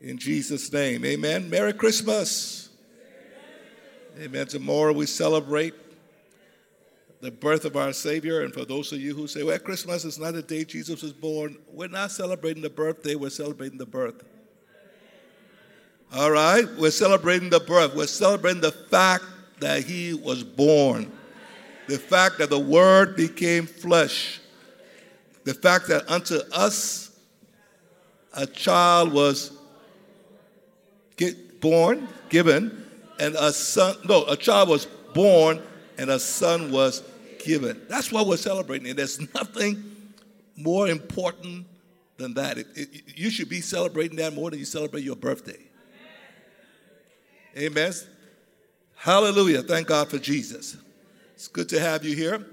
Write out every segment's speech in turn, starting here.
In Jesus' name, amen. Merry Christmas. Amen. Tomorrow we celebrate the birth of our Savior. And for those of you who say, well, Christmas is not the day Jesus was born, we're not celebrating the birthday, we're celebrating the birth. All right? We're celebrating the birth. We're celebrating the fact that he was born, the fact that the Word became flesh, the fact that unto us a child was get born, given, and a son, no, a child was born and a son was given. That's what we're celebrating. And there's nothing more important than that. It, it, you should be celebrating that more than you celebrate your birthday. Amen. Hallelujah. Thank God for Jesus. It's good to have you here.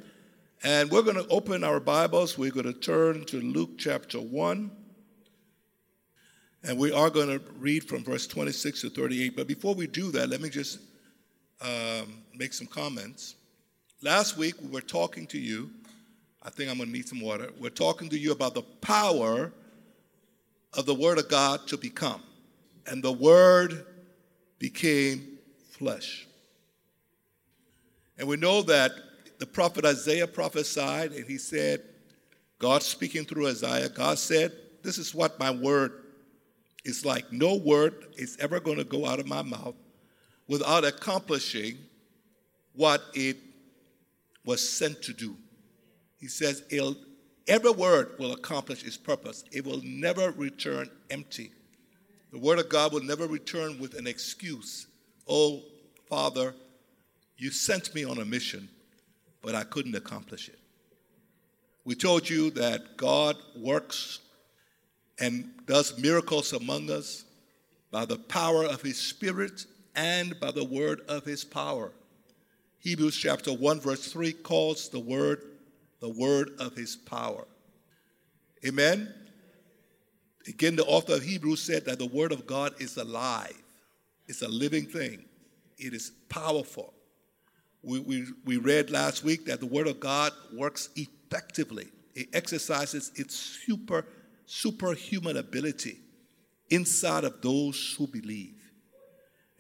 And we're going to open our Bibles. We're going to turn to Luke chapter 1. And we are going to read from verse 26 to 38. But before we do that, let me just um, make some comments. Last week, we were talking to you. I think I'm going to need some water. We're talking to you about the power of the Word of God to become. And the Word became flesh. And we know that the prophet Isaiah prophesied, and he said, God speaking through Isaiah, God said, This is what my word it's like no word is ever going to go out of my mouth without accomplishing what it was sent to do. He says, every word will accomplish its purpose. It will never return empty. The word of God will never return with an excuse. Oh, Father, you sent me on a mission, but I couldn't accomplish it. We told you that God works and does miracles among us by the power of his spirit and by the word of his power. Hebrews chapter 1 verse 3 calls the word the word of his power. Amen. Again, the author of Hebrews said that the word of God is alive. It's a living thing. It is powerful. We, we, we read last week that the word of God works effectively. It exercises its super superhuman ability inside of those who believe.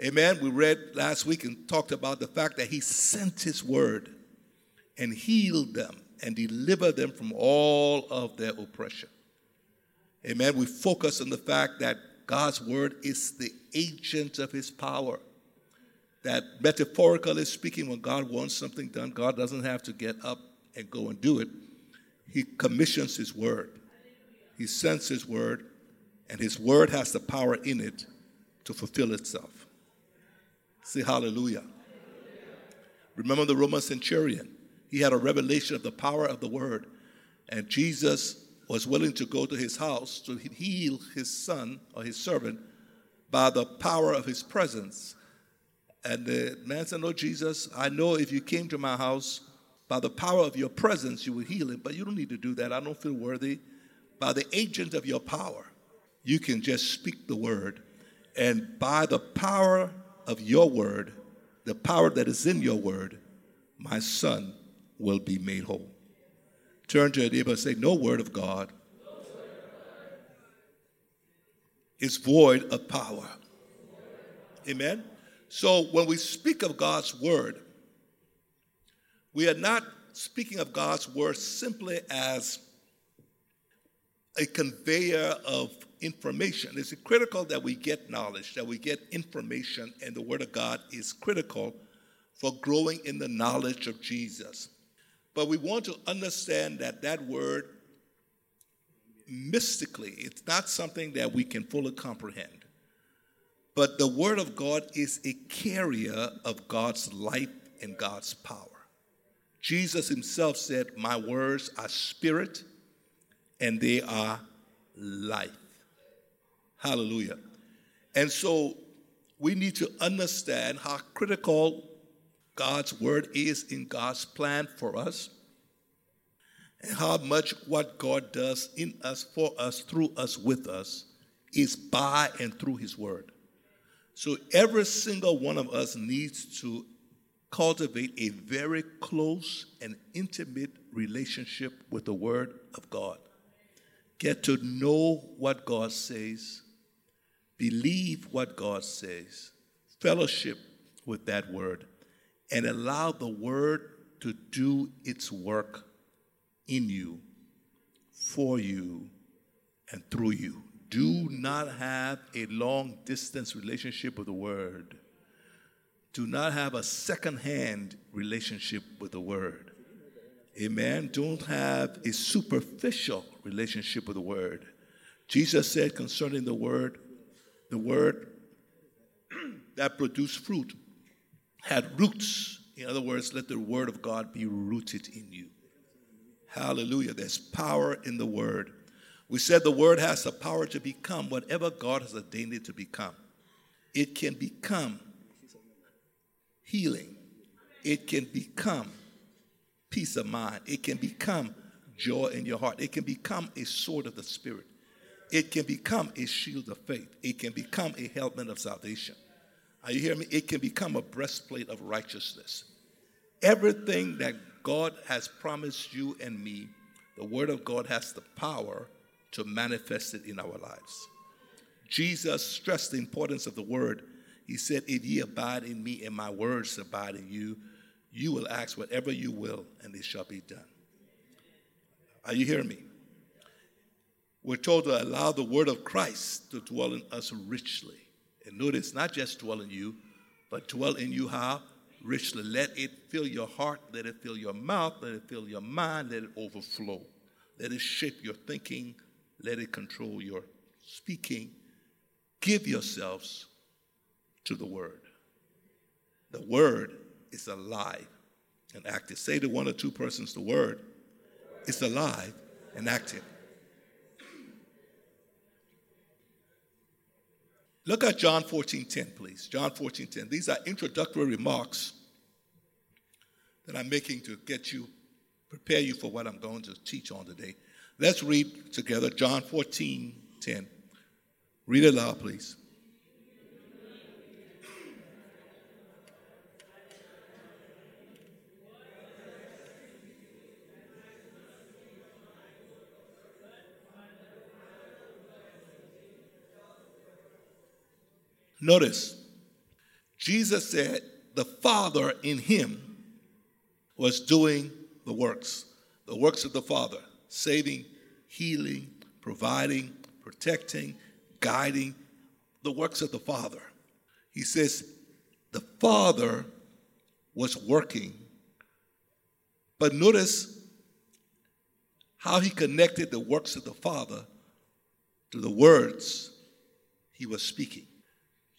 Amen. We read last week and talked about the fact that He sent His word and healed them and delivered them from all of their oppression. Amen. We focus on the fact that God's word is the agent of His power. That metaphorically speaking, when God wants something done, God doesn't have to get up and go and do it. He commissions His word. He sends His word, and His word has the power in it to fulfill itself. Say hallelujah. Remember the Roman centurion. He had a revelation of the power of the word, and Jesus was willing to go to his house to heal his son or his servant by the power of his presence. And the man said, No, Jesus, I know if you came to my house by the power of your presence, you would heal him, but you don't need to do that. I don't feel worthy by the agent of your power, you can just speak the word. And by the power of your word, the power that is in your word, my son will be made whole. Turn to your neighbor and say, No word of God is void of power. Amen? So when we speak of God's word, we are not speaking of God's word simply as a conveyor of information. It's critical that we get knowledge, that we get information, and the Word of God is critical for growing in the knowledge of Jesus. But we want to understand that that word, mystically, it's not something that we can fully comprehend. But the Word of God is a carrier of God's life and God's power. Jesus himself said, My words are spirit and they are life. Hallelujah. And so we need to understand how critical God's word is in God's plan for us and how much what God does in us, for us, through us, with us is by and through his word. So every single one of us needs to cultivate a very close and intimate relationship with the word of God get to know what God says, believe what God says, fellowship with that word, and allow the word to do its work in you, for you, and through you. Do not have a long distance relationship with the word. Do not have a second hand relationship with the word. Amen. Don't have a superficial relationship with the word. Jesus said concerning the word, the word that produced fruit had roots. In other words, let the word of God be rooted in you. Hallelujah. There's power in the word. We said the word has the power to become whatever God has ordained it to become. It can become healing, it can become peace of mind, it can become joy in your heart, it can become a sword of the Spirit, it can become a shield of faith, it can become a helmet of salvation. Are you hearing me? It can become a breastplate of righteousness. Everything that God has promised you and me, the Word of God has the power to manifest it in our lives. Jesus stressed the importance of the word. He said, If ye abide in me and my words abide in you, you will ask whatever you will, and it shall be done. Are you hearing me? We're told to allow the word of Christ to dwell in us richly. And notice, not just dwell in you, but dwell in you how? Richly. Let it fill your heart, let it fill your mouth, let it fill your mind, let it overflow. Let it shape your thinking, let it control your speaking. Give yourselves to the Word. The Word is alive and active. Say to one or two persons, the Word is alive and active. Look at John 14:10, please. John 14:10. These are introductory remarks that I'm making to get you, prepare you for what I'm going to teach on today. Let's read together John 14 10. Read it aloud, please. Notice, Jesus said the Father in him was doing the works, the works of the Father saving, healing, providing, protecting, guiding, the works of the Father. He says the Father was working. But notice how he connected the works of the Father to the words he was speaking.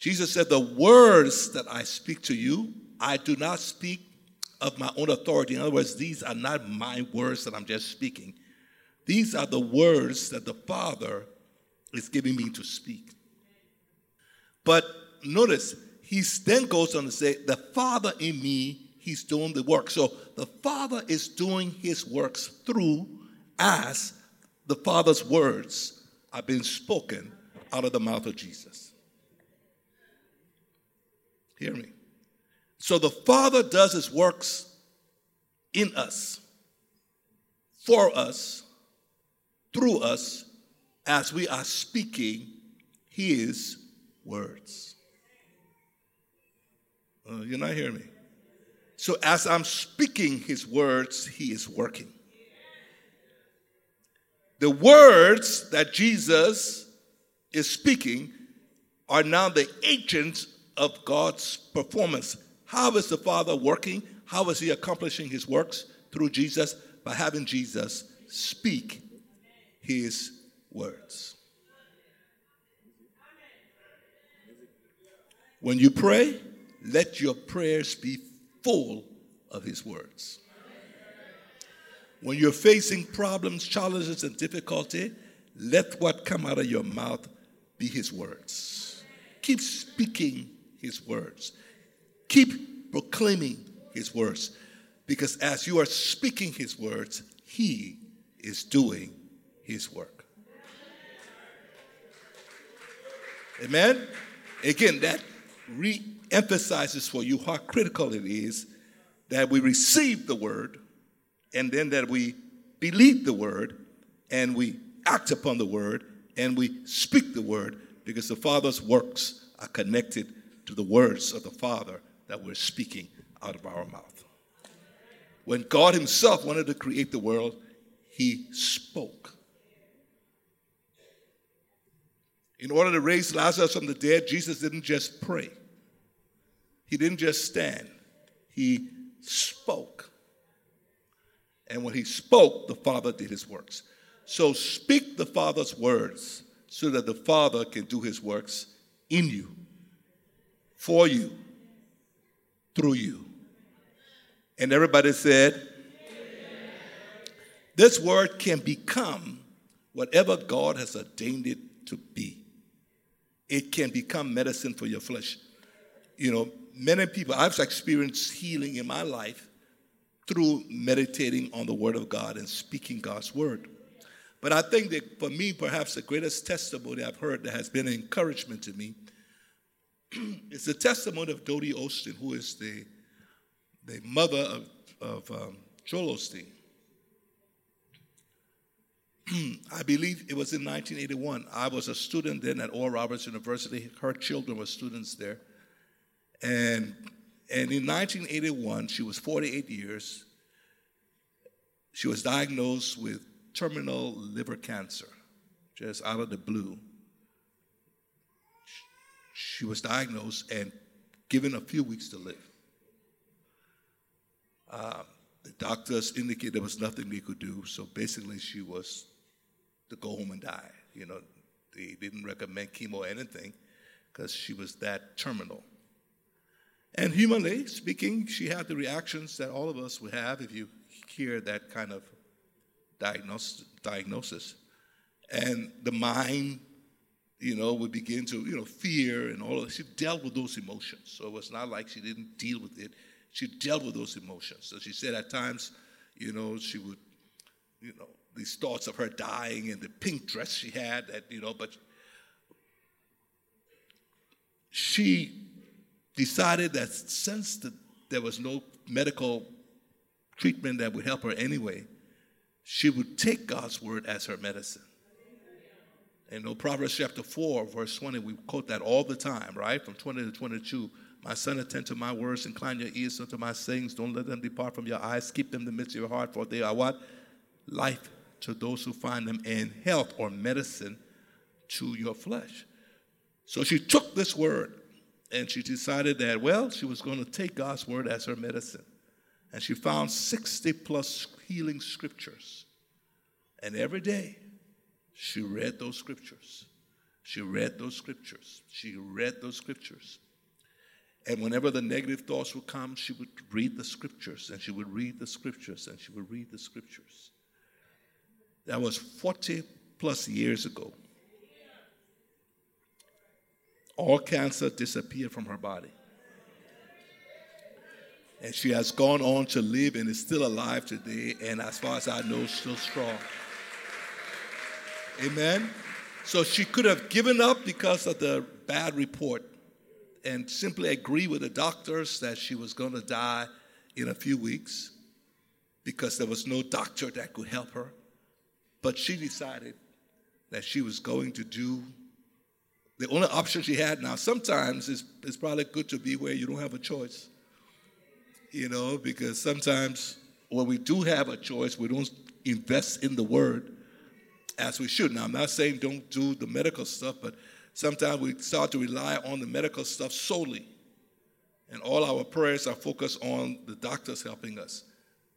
Jesus said, The words that I speak to you, I do not speak of my own authority. In other words, these are not my words that I'm just speaking. These are the words that the Father is giving me to speak. But notice, he then goes on to say, The Father in me, he's doing the work. So the Father is doing his works through as the Father's words are being spoken out of the mouth of Jesus. Hear me. So the Father does his works in us, for us, through us as we are speaking his words. Uh, you're not hearing me. So as I'm speaking his words, he is working. The words that Jesus is speaking are now the agents of God's performance. How is the Father working? How is he accomplishing his works? Through Jesus, by having Jesus speak his words. When you pray, let your prayers be full of his words. When you're facing problems, challenges, and difficulty, let what come out of your mouth be his words. Keep speaking his words. Keep proclaiming his words. Because as you are speaking his words, he is doing his work. Amen? Again, that re emphasizes for you how critical it is that we receive the word and then that we believe the word and we act upon the word and we speak the word because the Father's works are connected to the words of the Father that we're speaking out of our mouth. When God Himself wanted to create the world, He spoke. In order to raise Lazarus from the dead, Jesus didn't just pray, He didn't just stand, He spoke. And when He spoke, the Father did His works. So speak the Father's words so that the Father can do His works in you, for you, through you. And everybody said, This word can become whatever God has ordained it to be. It can become medicine for your flesh. You know, many people, I've experienced healing in my life through meditating on the Word of God and speaking God's Word. But I think that for me, perhaps the greatest testimony I've heard that has been an encouragement to me is the testimony of Dodie Osteen, who is the, the mother of, of um, Joel Osteen. I believe it was in 1981. I was a student then at Oral Roberts University. Her children were students there. And, and in 1981, she was 48 years. She was diagnosed with terminal liver cancer, just out of the blue. She was diagnosed and given a few weeks to live. Uh, the doctors indicated there was nothing they could do, so basically she was to go home and die. You know, they didn't recommend chemo or anything because she was that terminal. And humanly speaking, she had the reactions that all of us would have if you hear that kind of diagnosis. And the mind, you know, would begin to, you know, fear and all of that. She dealt with those emotions. So it was not like she didn't deal with it. She dealt with those emotions. So she said at times, you know, she would, you know, these thoughts of her dying and the pink dress she had that you know but she decided that since the, there was no medical treatment that would help her anyway she would take god's word as her medicine and know proverbs chapter 4 verse 20 we quote that all the time right from 20 to 22 my son, attend to my words, incline your ears unto my sayings. Don't let them depart from your eyes. Keep them in the midst of your heart, for they are what? Life to those who find them in health or medicine to your flesh. So she took this word and she decided that, well, she was going to take God's word as her medicine. And she found 60 plus healing scriptures. And every day she read those scriptures. She read those scriptures. She read those scriptures. And whenever the negative thoughts would come, she would read the scriptures and she would read the scriptures and she would read the scriptures. That was 40 plus years ago. All cancer disappeared from her body. And she has gone on to live and is still alive today, and as far as I know, still strong. Amen. So she could have given up because of the bad report and simply agree with the doctors that she was going to die in a few weeks because there was no doctor that could help her. But she decided that she was going to do the only option she had now. Sometimes it's, it's probably good to be where you don't have a choice, you know, because sometimes when we do have a choice, we don't invest in the word as we should. Now, I'm not saying don't do the medical stuff, but sometimes we start to rely on the medical stuff solely. And all our prayers are focused on the doctors helping us.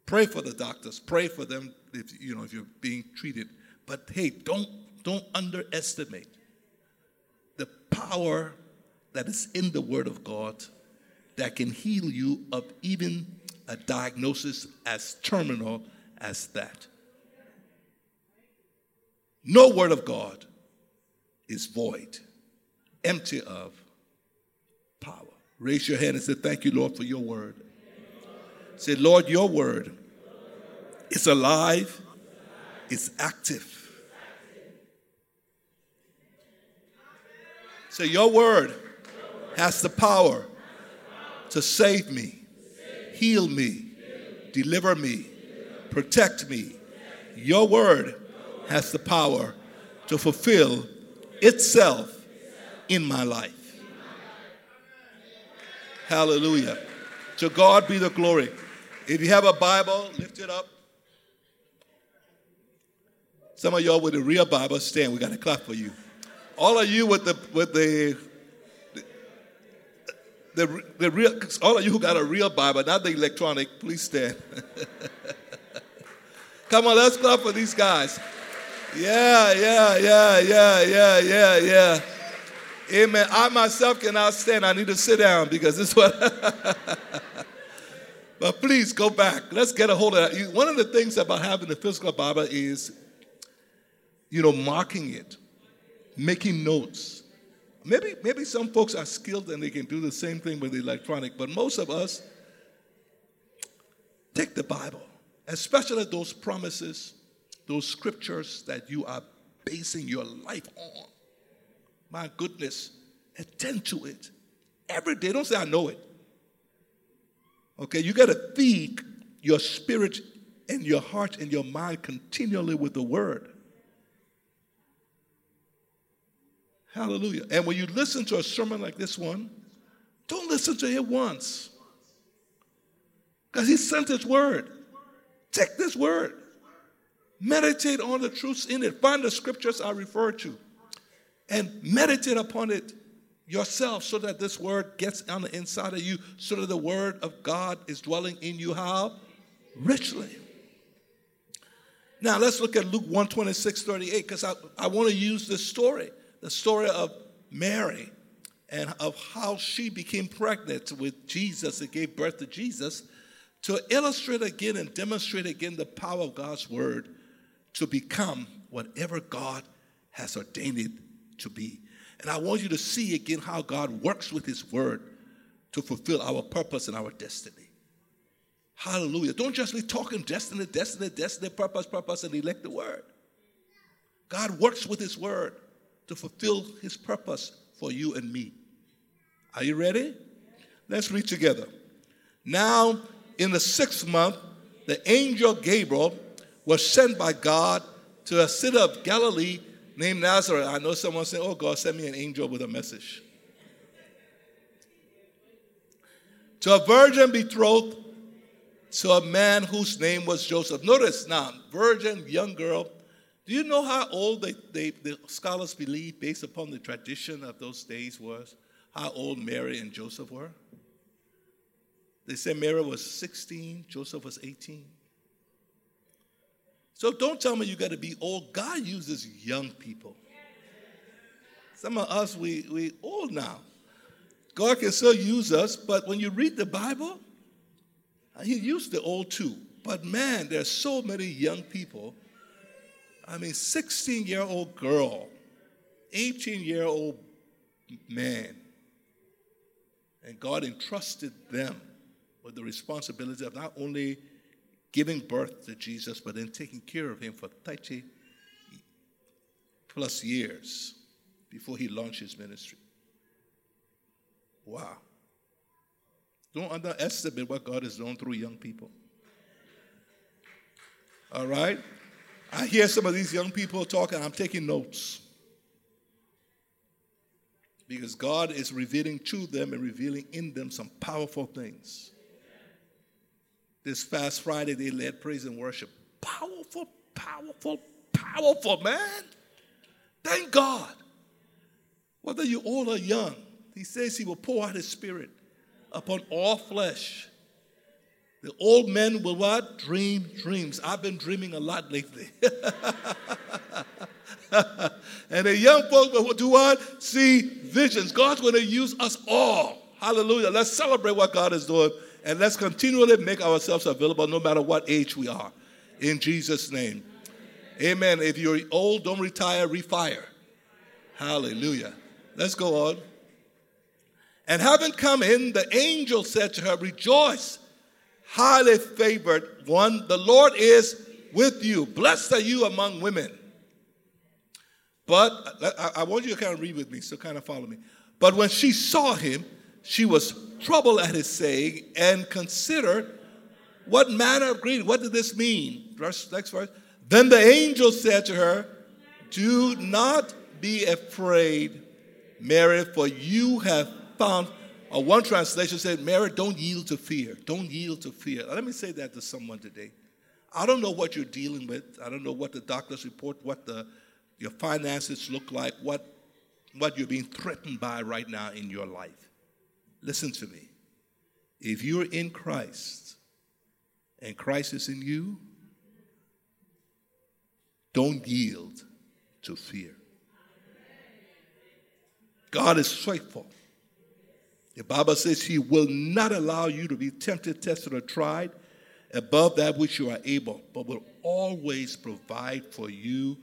Pray for the doctors. Pray for them if you know if you're being treated. But hey, don't don't underestimate the power that is in the Word of God that can heal you of even a diagnosis as terminal as that. No Word of God is void, empty of power. Raise your hand and say, Thank you, Lord, for your word. Say, Lord, your word is alive, it's active. Say, your word has the power to save me, heal me, deliver me, protect me. Your word has the power to fulfill itself in my life. Hallelujah. To God be the glory. If you have a Bible, lift it up. Some of y'all with a real Bible, stand. We got to clap for you. All of you with the with the the, the real, all of you who got a real Bible, not the electronic, please stand. Come on, let's clap for these guys. Yeah, yeah, yeah, yeah, yeah, yeah, yeah. Amen. I myself cannot stand. I need to sit down because this is what. but please go back. Let's get a hold of that. One of the things about having the physical Bible is, you know, marking it, making notes. Maybe, maybe some folks are skilled and they can do the same thing with the electronic, but most of us take the Bible, especially those promises, those scriptures that you are basing your life on. My goodness, attend to it every day. Don't say, I know it. Okay, you got to feed your spirit and your heart and your mind continually with the word. Hallelujah. And when you listen to a sermon like this one, don't listen to it once. Because he sent his word. Take this word. Meditate on the truths in it. Find the scriptures I refer to and meditate upon it yourself so that this word gets on the inside of you, so that the word of God is dwelling in you how? Richly. Now let's look at Luke 126, 38, because I, I want to use this story, the story of Mary and of how she became pregnant with Jesus and gave birth to Jesus to illustrate again and demonstrate again the power of God's word to become whatever God has ordained it to be. And I want you to see again how God works with His Word to fulfill our purpose and our destiny. Hallelujah. Don't just be talking destiny, destiny, destiny, purpose, purpose, and elect the Word. God works with His Word to fulfill His purpose for you and me. Are you ready? Let's read together. Now, in the sixth month, the angel Gabriel was sent by God to a city of Galilee named Nazareth. I know someone saying, Oh, God, send me an angel with a message. To a virgin betrothed to a man whose name was Joseph. Notice now, virgin, young girl. Do you know how old they, they, the scholars believe, based upon the tradition of those days, was how old Mary and Joseph were? They said Mary was 16, Joseph was 18. So don't tell me you got to be old. God uses young people. Some of us, we, we old now. God can still use us, but when you read the Bible, he used the old too. But man, there's so many young people. I mean, 16 year old girl, 18 year old man. And God entrusted them with the responsibility of not only giving birth to Jesus, but then taking care of him for 30 plus years before he launched his ministry. Wow. Don't underestimate what God has done through young people. All right? I hear some of these young people talking, I'm taking notes. Because God is revealing to them and revealing in them some powerful things. This fast Friday, they led praise and worship. Powerful, powerful, powerful, man. Thank God. Whether you're old or young, he says he will pour out his spirit upon all flesh. The old men will what? Dream dreams. I've been dreaming a lot lately. and the young folks will do what? See visions. God's going to use us all. Hallelujah. Let's celebrate what God is doing and let's continually make ourselves available no matter what age we are. In Jesus' name. Amen. If you're old, don't retire, refire. Hallelujah. Let's go on. And having come in, the angel said to her, Rejoice, highly favored one, the Lord is with you. Blessed are you among women. But I, want you to kind of read with me, so kind of follow me. But when she saw him, she was troubled at his saying and considered what manner of greeting. What did this mean? Verse, next verse. Then the angel said to her, Do not be afraid, Mary, for you have found, or one translation said, Mary, don't yield to fear. Don't yield to fear. Let me say that to someone today. I don't know what you're dealing with. I don't know what the doctors report, what the, your finances look like, what, what you're being threatened by right now in your life. Listen to me. If you're in Christ and Christ is in you, don't yield to fear. God is faithful. The Bible says He will not allow you to be tempted, tested, or tried above that which you are able, but will always provide for you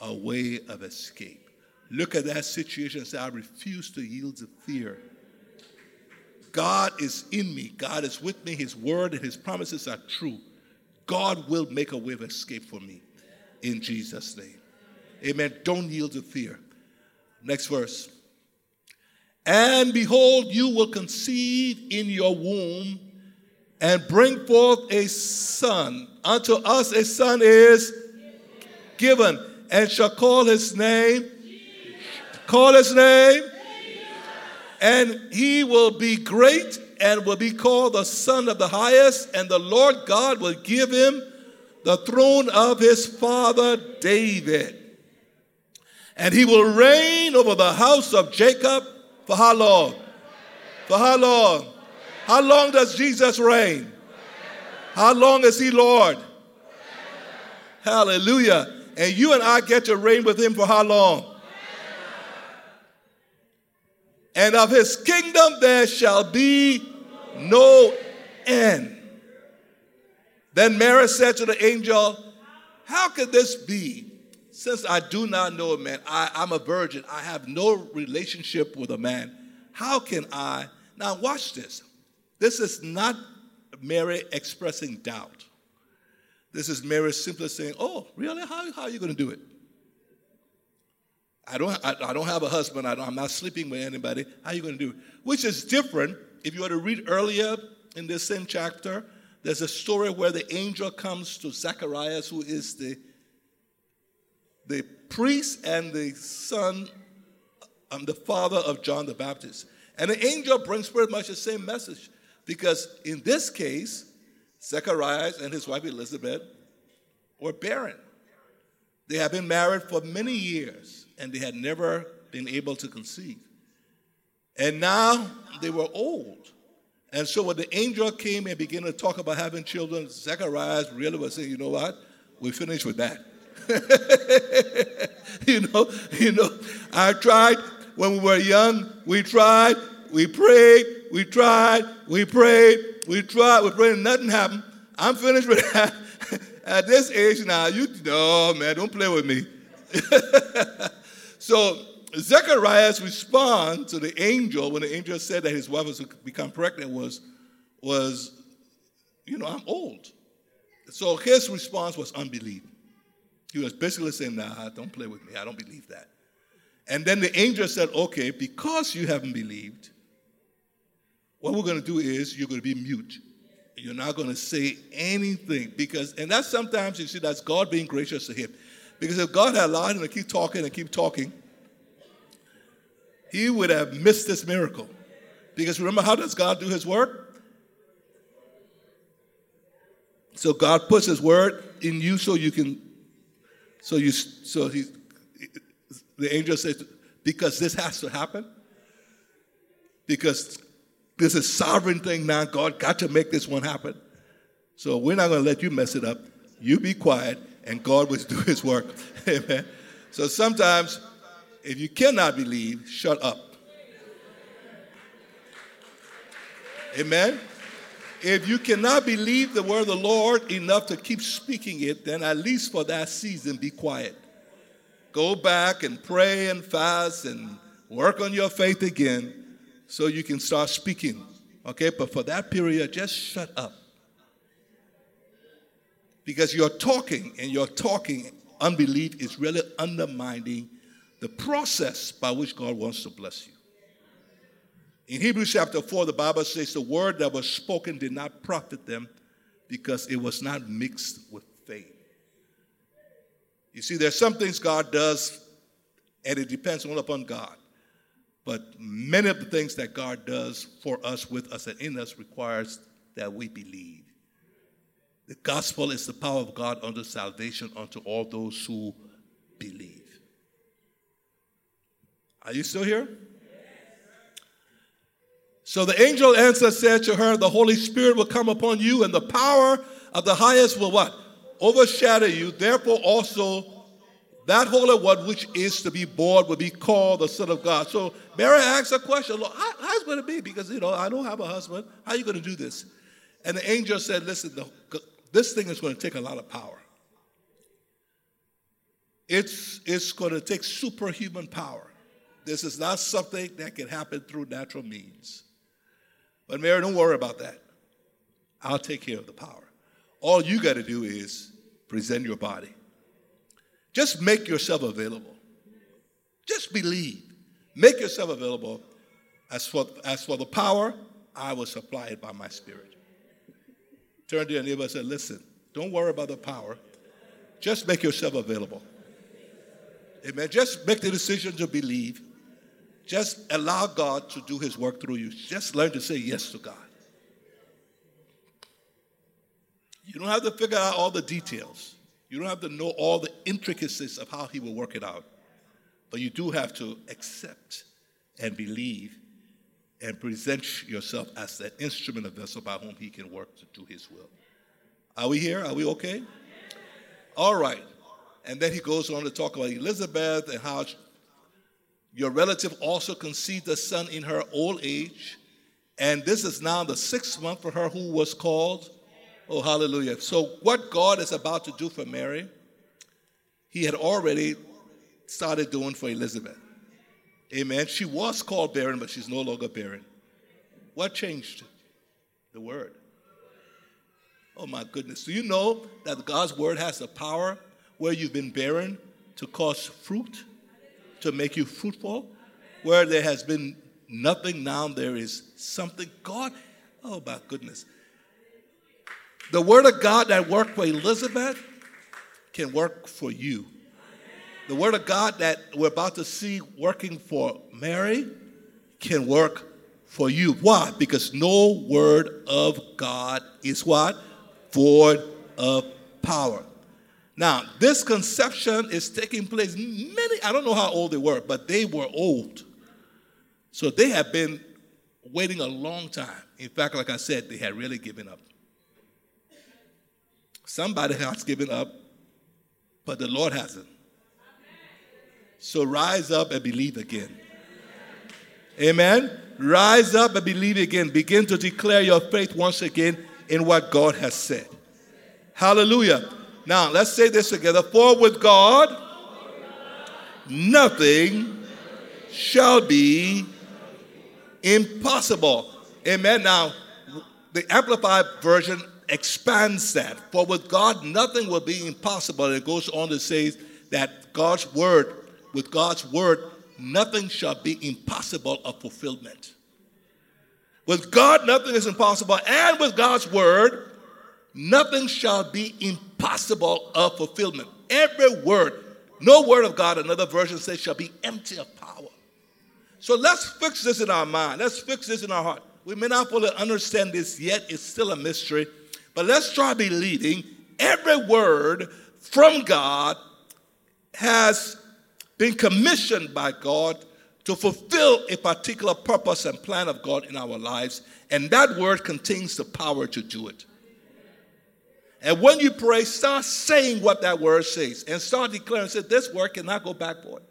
a way of escape. Look at that situation and say, I refuse to yield to fear. God is in me. God is with me. His word and his promises are true. God will make a way of escape for me in Jesus' name. Amen. Don't yield to fear. Next verse. And behold, you will conceive in your womb and bring forth a son. Unto us a son is given, and shall call his name. Call his name. And he will be great and will be called the Son of the Highest, and the Lord God will give him the throne of his father David. And he will reign over the house of Jacob for how long? For how long? How long does Jesus reign? How long is he Lord? Hallelujah. And you and I get to reign with him for how long? And of his kingdom there shall be no end. Then Mary said to the angel, How could this be? Since I do not know a man, I, I'm a virgin, I have no relationship with a man. How can I? Now, watch this. This is not Mary expressing doubt. This is Mary simply saying, Oh, really? How, how are you going to do it? I don't, I, I don't have a husband. I am not sleeping with anybody. How are you going to do it? Which is different. If you were to read earlier in this same chapter, there's a story where the angel comes to Zacharias, who is the, the priest and the son, um, the father of John the Baptist. And the angel brings pretty much the same message because in this case, Zacharias and his wife Elizabeth were barren. They had been married for many years and they had never been able to conceive. And now they were old. And so when the angel came and began to talk about having children, Zacharias really was saying, you know what? We finished with that. you know, you know, I tried when we were young, we tried, we prayed, we tried, we prayed, we tried, we prayed, and nothing happened. I'm finished with that. At this age now, you no man, don't play with me. so Zechariah's response to the angel when the angel said that his wife was to become pregnant was, was, you know, I'm old. So his response was unbelief. He was basically saying, nah, don't play with me. I don't believe that. And then the angel said, okay, because you haven't believed, what we're going to do is you're going to be mute. You're not going to say anything because, and that's sometimes you see that's God being gracious to him. Because if God had allowed him to keep talking and keep talking, he would have missed this miracle. Because remember, how does God do his work? So God puts his word in you so you can, so you, so he, the angel says, because this has to happen, because this is sovereign thing now, God got to make this one happen. So we're not going to let you mess it up. You be quiet, and God will do his work. Amen. So sometimes if you cannot believe, shut up. Amen. If you cannot believe the word of the Lord enough to keep speaking it, then at least for that season, be quiet. Go back and pray and fast and work on your faith again so you can start speaking. Okay, but for that period, just shut up. Because you're talking and you're talking, unbelief is really undermining the process by which God wants to bless you. In Hebrews chapter 4, the Bible says the word that was spoken did not profit them because it was not mixed with faith. You see, there's some things God does, and it depends all upon God. But many of the things that God does for us, with us, and in us requires that we believe. The gospel is the power of God unto salvation unto all those who believe. Are you still here? So the angel answered, said to her, The Holy Spirit will come upon you, and the power of the highest will what? Overshadow you. Therefore, also that Holy One which is to be born will be called the Son of God. So Mary asked a question, Lord, how, how's it going to be? Because, you know, I don't have a husband. How are you going to do this? And the angel said, listen, the, this thing is going to take a lot of power. It's, it's going to take superhuman power. This is not something that can happen through natural means. But Mary, don't worry about that. I'll take care of the power. All you got to do is present your body. Just make yourself available. Just believe. Make yourself available. As for, as for the power, I will supply it by my spirit. Turn to your neighbor and say, Listen, don't worry about the power. Just make yourself available. Amen. Just make the decision to believe. Just allow God to do his work through you. Just learn to say yes to God. You don't have to figure out all the details. You don't have to know all the intricacies of how he will work it out. But you do have to accept and believe and present yourself as that instrument of vessel by whom he can work to do his will. Are we here? Are we okay? All right. And then he goes on to talk about Elizabeth and how your relative also conceived a son in her old age. And this is now the sixth month for her who was called. Oh, hallelujah. So, what God is about to do for Mary, he had already started doing for Elizabeth. Amen. She was called barren, but she's no longer barren. What changed? The word. Oh, my goodness. Do you know that God's word has the power where you've been barren to cause fruit? to make you fruitful. Where there has been nothing, now there is something. God, oh my goodness. The word of God that worked for Elizabeth can work for you. The word of God that we're about to see working for Mary can work for you. Why? Because no word of God is what? Void of power. Now, this conception is taking place many, I don't know how old they were, but they were old. So they have been waiting a long time. In fact, like I said, they had really given up. Somebody has given up, but the Lord hasn't. So rise up and believe again. Amen. Rise up and believe again. Begin to declare your faith once again in what God has said. Hallelujah. Now, let's say this together. For with God, nothing shall be impossible. Amen. Now, the Amplified Version expands that. For with God, nothing will be impossible. It goes on to say that God's word, with God's word, nothing shall be impossible of fulfillment. With God, nothing is impossible. And with God's word, nothing shall be impossible of fulfillment. Every word, no word of God, another version says, shall be empty of power. So let's fix this in our mind. Let's fix this in our heart. We may not fully understand this yet, it's still a mystery. But let's try believing every word from God has been commissioned by God to fulfill a particular purpose and plan of God in our lives. And that word contains the power to do it. And when you pray, start saying what that word says and start declaring, say, this word cannot go back void.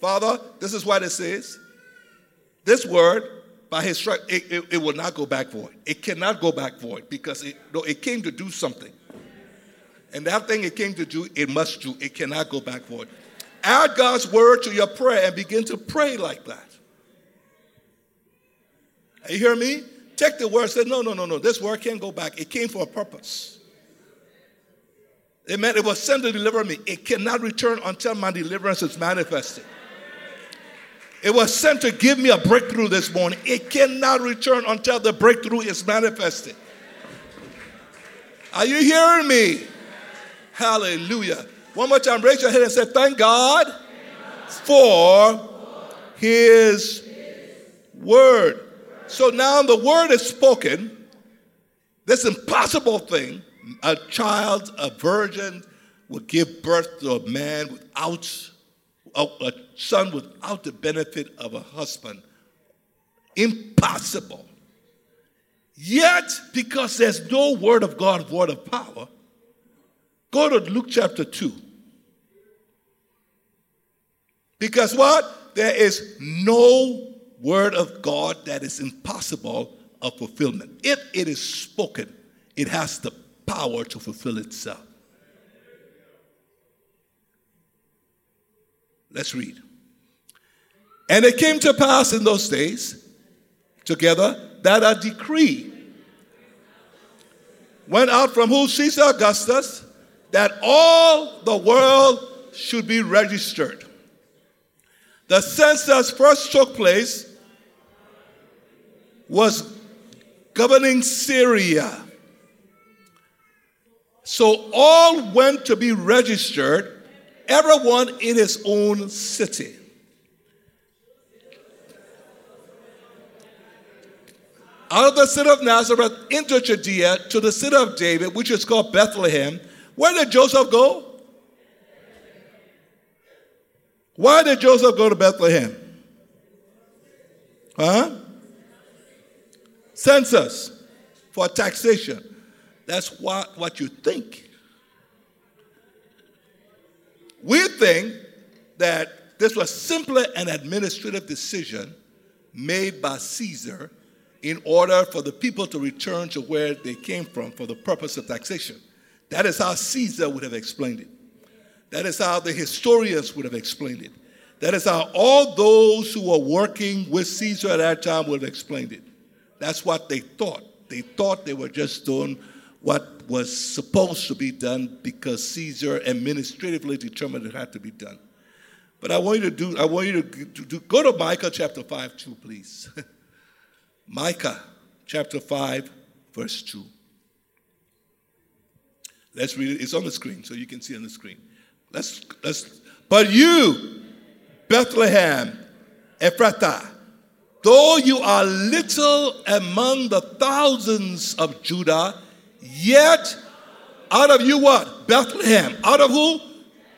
Father, this is what it says. This word, by his strength, it, it, it, will not go back void. It cannot go back void because it, no, it came to do something. And that thing it came to do, it must do. It cannot go back void. Add God's word to your prayer and begin to pray like that. Are you hear me? take the word, say, no, no, no, no, this word can't go back. It came for a purpose. Amen. It was sent to deliver me. It cannot return until my deliverance is manifested. It was sent to give me a breakthrough this morning. It cannot return until the breakthrough is manifested. Are you hearing me? Hallelujah. One more time, raise your hand and say, Thank God for His word. So now the word is spoken. This impossible thing, a child, a virgin, would give birth to a man without, a son without the benefit of a husband. Impossible. Yet, because there's no word of God, word of power, go to Luke chapter 2. Because what? There is no word of God that is impossible of fulfillment. If it is spoken, it has the power to fulfill itself. Let's read. And it came to pass in those days, together, that a decree went out from who? Caesar Augustus, that all the world should be registered. The census first took place was governing Syria. So all went to be registered, everyone in his own city. Out of the city of Nazareth into Judea to the city of David, which is called Bethlehem. Where did Joseph go? Why did Joseph go to Bethlehem? Huh? Census for taxation. That's what, what you think. We think that this was simply an administrative decision made by Caesar in order for the people to return to where they came from for the purpose of taxation. That is how Caesar would have explained it. That is how the historians would have explained it. That is how all those who were working with Caesar at that time would have explained it. That's what they thought. They thought they were just doing what was supposed to be done because Caesar administratively determined it had to be done. But I want you to do, I want you to, to, go to Micah chapter 5 2, please. Micah chapter 5, verse 2. Let's read it. It's on the screen, so you can see on the screen. But you, Bethlehem, Ephrathah, though you are little among the thousands of Judah, yet out of you what? Bethlehem. Out of who?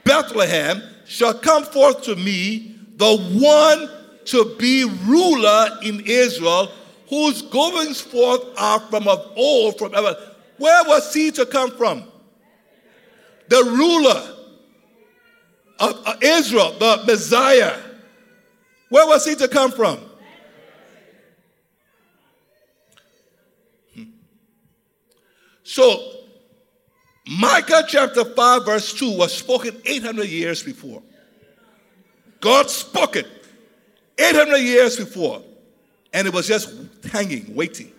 Bethlehem shall come forth to me the one to be ruler in Israel, whose goings forth are from of old, from ever. Where was he to come from? The ruler of Israel, the Messiah. Where was he to come from? Hmm. So, Micah chapter 5, verse 2 was spoken 800 years before. God spoke it 800 years before, and it was just hanging, waiting.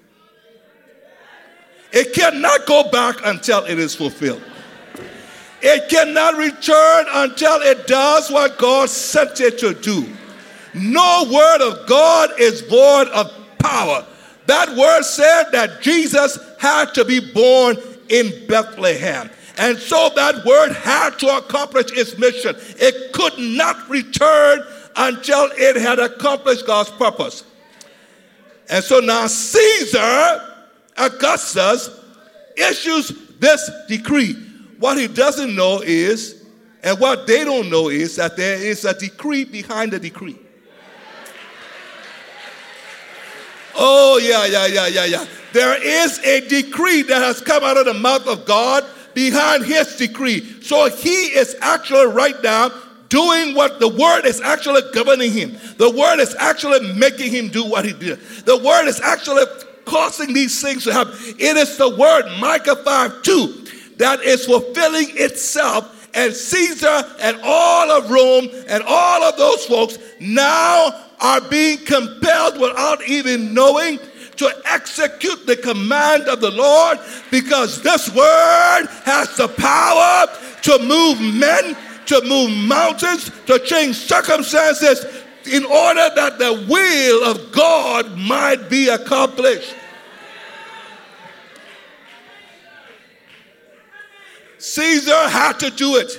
It cannot go back until it is fulfilled. It cannot return until it does what God sent it to do. No word of God is void of power. That word said that Jesus had to be born in Bethlehem. And so that word had to accomplish its mission. It could not return until it had accomplished God's purpose. And so now Caesar Augustus issues this decree. What he doesn't know is, and what they don't know is, that there is a decree behind the decree. Oh, yeah, yeah, yeah, yeah, yeah. There is a decree that has come out of the mouth of God behind his decree. So he is actually right now doing what the word is actually governing him. The word is actually making him do what he did. The word is actually causing these things to happen. It is the word, Micah 5 2, that is fulfilling itself. And Caesar and all of Rome and all of those folks now are being compelled without even knowing to execute the command of the Lord because this word has the power to move men, to move mountains, to change circumstances in order that the will of God might be accomplished. Caesar had to do it.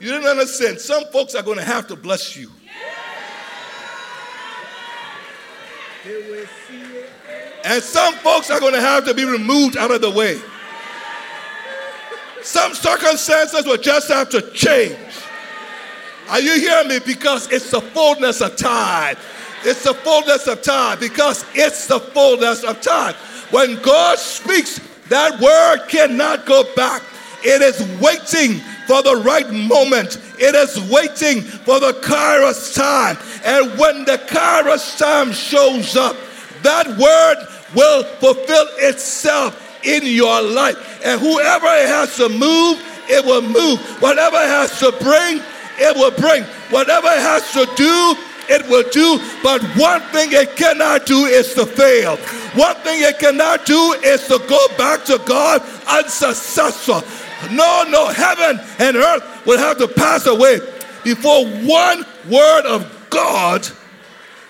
You didn't understand. Some folks are going to have to bless you. And some folks are going to have to be removed out of the way. Some circumstances will just have to change. Are you hearing me? Because it's the fullness of time. It's the fullness of time. Because it's the fullness of time. When God speaks, that word cannot go back. It is waiting for the right moment. It is waiting for the Kairos time. And when the Kairos time shows up, that word will fulfill itself in your life. And whoever it has to move, it will move. Whatever it has to bring, it will bring. Whatever it has to do, it will do. But one thing it cannot do is to fail. One thing it cannot do is to go back to God unsuccessful. No, no, heaven and earth will have to pass away before one word of God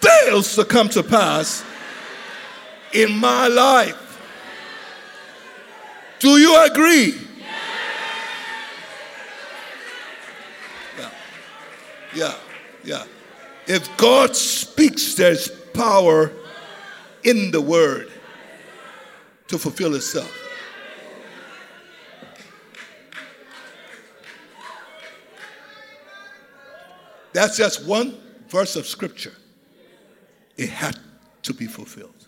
fails to come to pass in my life. Do you agree? Yeah. Yeah. Yeah. If God speaks, there's power in the word to fulfill itself. That's just one verse of scripture. It had to be fulfilled.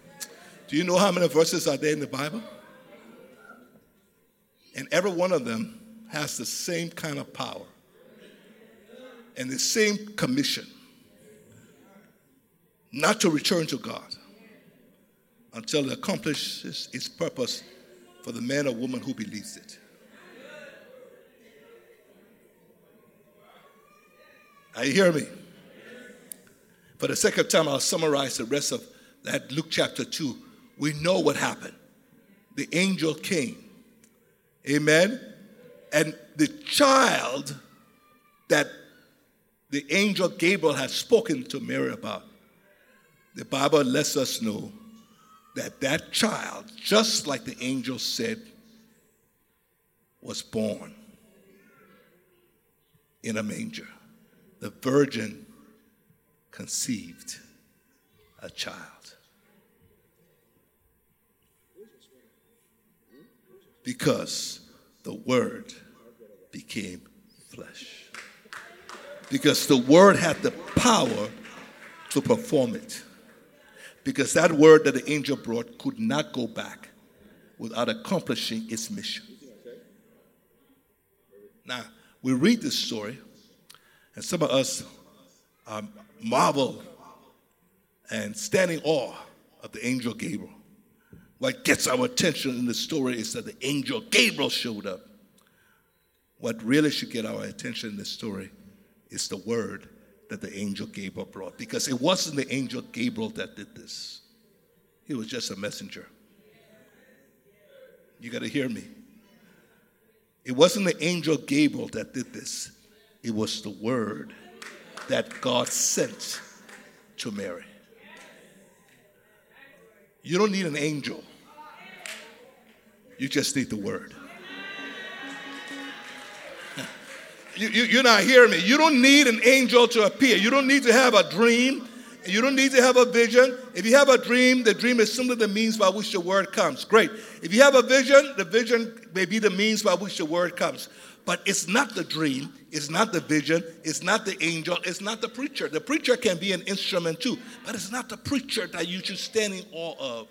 Do you know how many verses are there in the Bible? And every one of them has the same kind of power and the same commission not to return to God until it accomplishes its purpose for the man or woman who believes it. Are you hearing me? For the second time, I'll summarize the rest of that Luke chapter 2. We know what happened. The angel came. Amen. And the child that the angel Gabriel had spoken to Mary about, the Bible lets us know that that child, just like the angel said, was born in a manger. The virgin conceived a child. Because the Word became flesh. Because the Word had the power to perform it. Because that word that the angel brought could not go back without accomplishing its mission. Now, we read this story, and some of us um, marvel and stand in awe of the angel Gabriel. What gets our attention in the story is that the angel Gabriel showed up. What really should get our attention in this story is the word that the angel Gabriel brought. Because it wasn't the angel Gabriel that did this, he was just a messenger. You got to hear me. It wasn't the angel Gabriel that did this, it was the word that God sent to Mary. You don't need an angel, you just need the word. You, you, you're not hearing me. You don't need an angel to appear. You don't need to have a dream. You don't need to have a vision. If you have a dream, the dream is simply the means by which the word comes. Great. If you have a vision, the vision may be the means by which the word comes. But it's not the dream, it's not the vision, it's not the angel, it's not the preacher. The preacher can be an instrument too, but it's not the preacher that you should stand in awe of.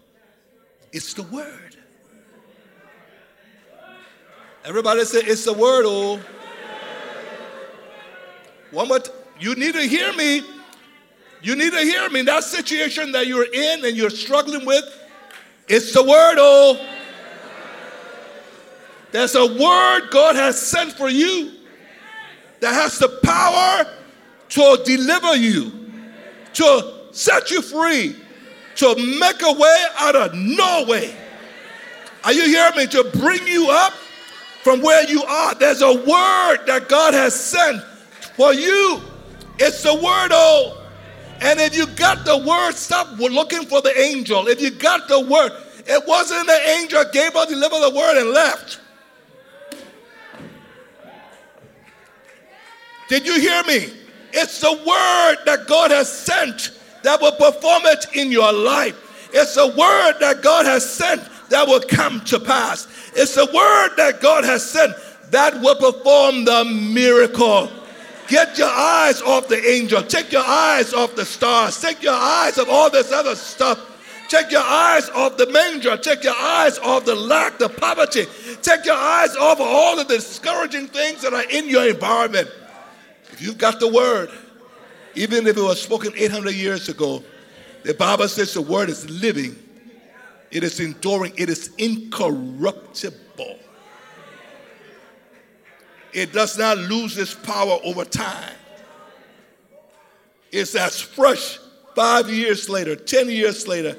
It's the word. Everybody say, It's the word, oh. One more, t- you need to hear me. You need to hear me. That situation that you're in and you're struggling with, it's the word, oh. There's a word God has sent for you that has the power to deliver you, to set you free, to make a way out of no way. Are you hearing me? To bring you up from where you are. There's a word that God has sent for you. It's the word, oh. And if you got the word, stop looking for the angel. If you got the word, it wasn't the angel gave Gabriel delivered the word and left. Did you hear me? It's the word that God has sent that will perform it in your life. It's a word that God has sent that will come to pass. It's a word that God has sent that will perform the miracle. Get your eyes off the angel. Take your eyes off the stars. Take your eyes off all this other stuff. Take your eyes off the manger. Take your eyes off the lack, the poverty. Take your eyes off all of the discouraging things that are in your environment. If you've got the word, even if it was spoken 800 years ago, the Bible says the word is living, it is enduring, it is incorruptible. It does not lose its power over time. It's as fresh five years later, 10 years later,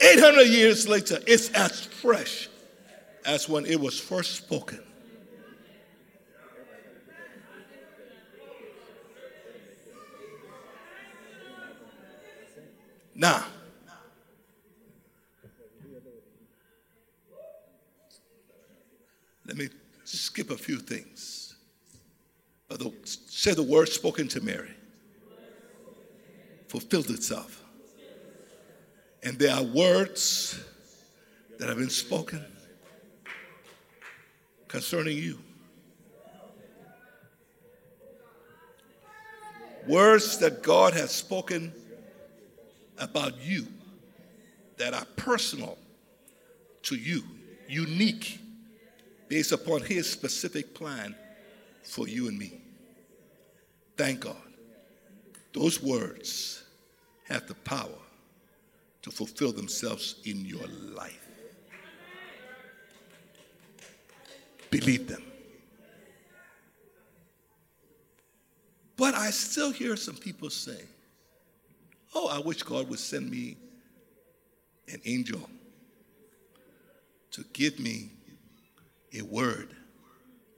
800 years later. It's as fresh as when it was first spoken. Now, let me skip a few things. The, say the word spoken to Mary fulfilled itself. And there are words that have been spoken concerning you. Words that God has spoken about you that are personal to you, unique, based upon His specific plan for you and me. Thank God. Those words have the power to fulfill themselves in your life. Believe them. But I still hear some people say, Oh, I wish God would send me an angel to give me a word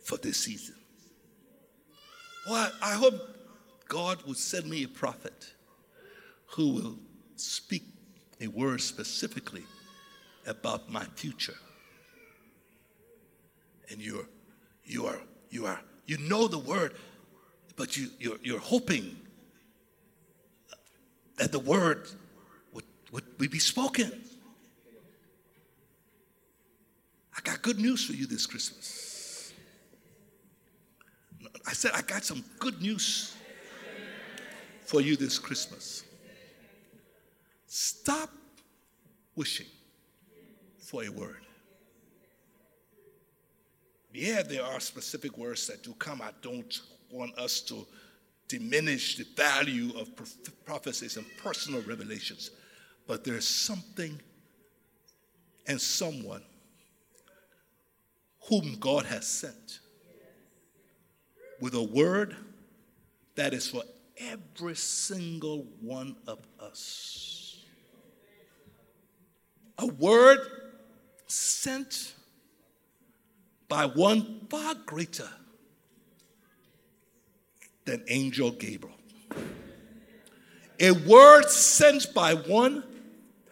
for this season. Well, I hope God will send me a prophet who will speak a word specifically about my future. And you're, you are, you are, you know the word, but you, you're, you're hoping that the word would, would, would be spoken. I got good news for you this Christmas. I said, I got some good news for you this Christmas. Stop wishing for a word. Yeah, there are specific words that do come. I don't want us to diminish the value of prophecies and personal revelations, but there's something and someone whom God has sent with a word that is for every single one of us. A word sent by one far greater than Angel Gabriel. A word sent by one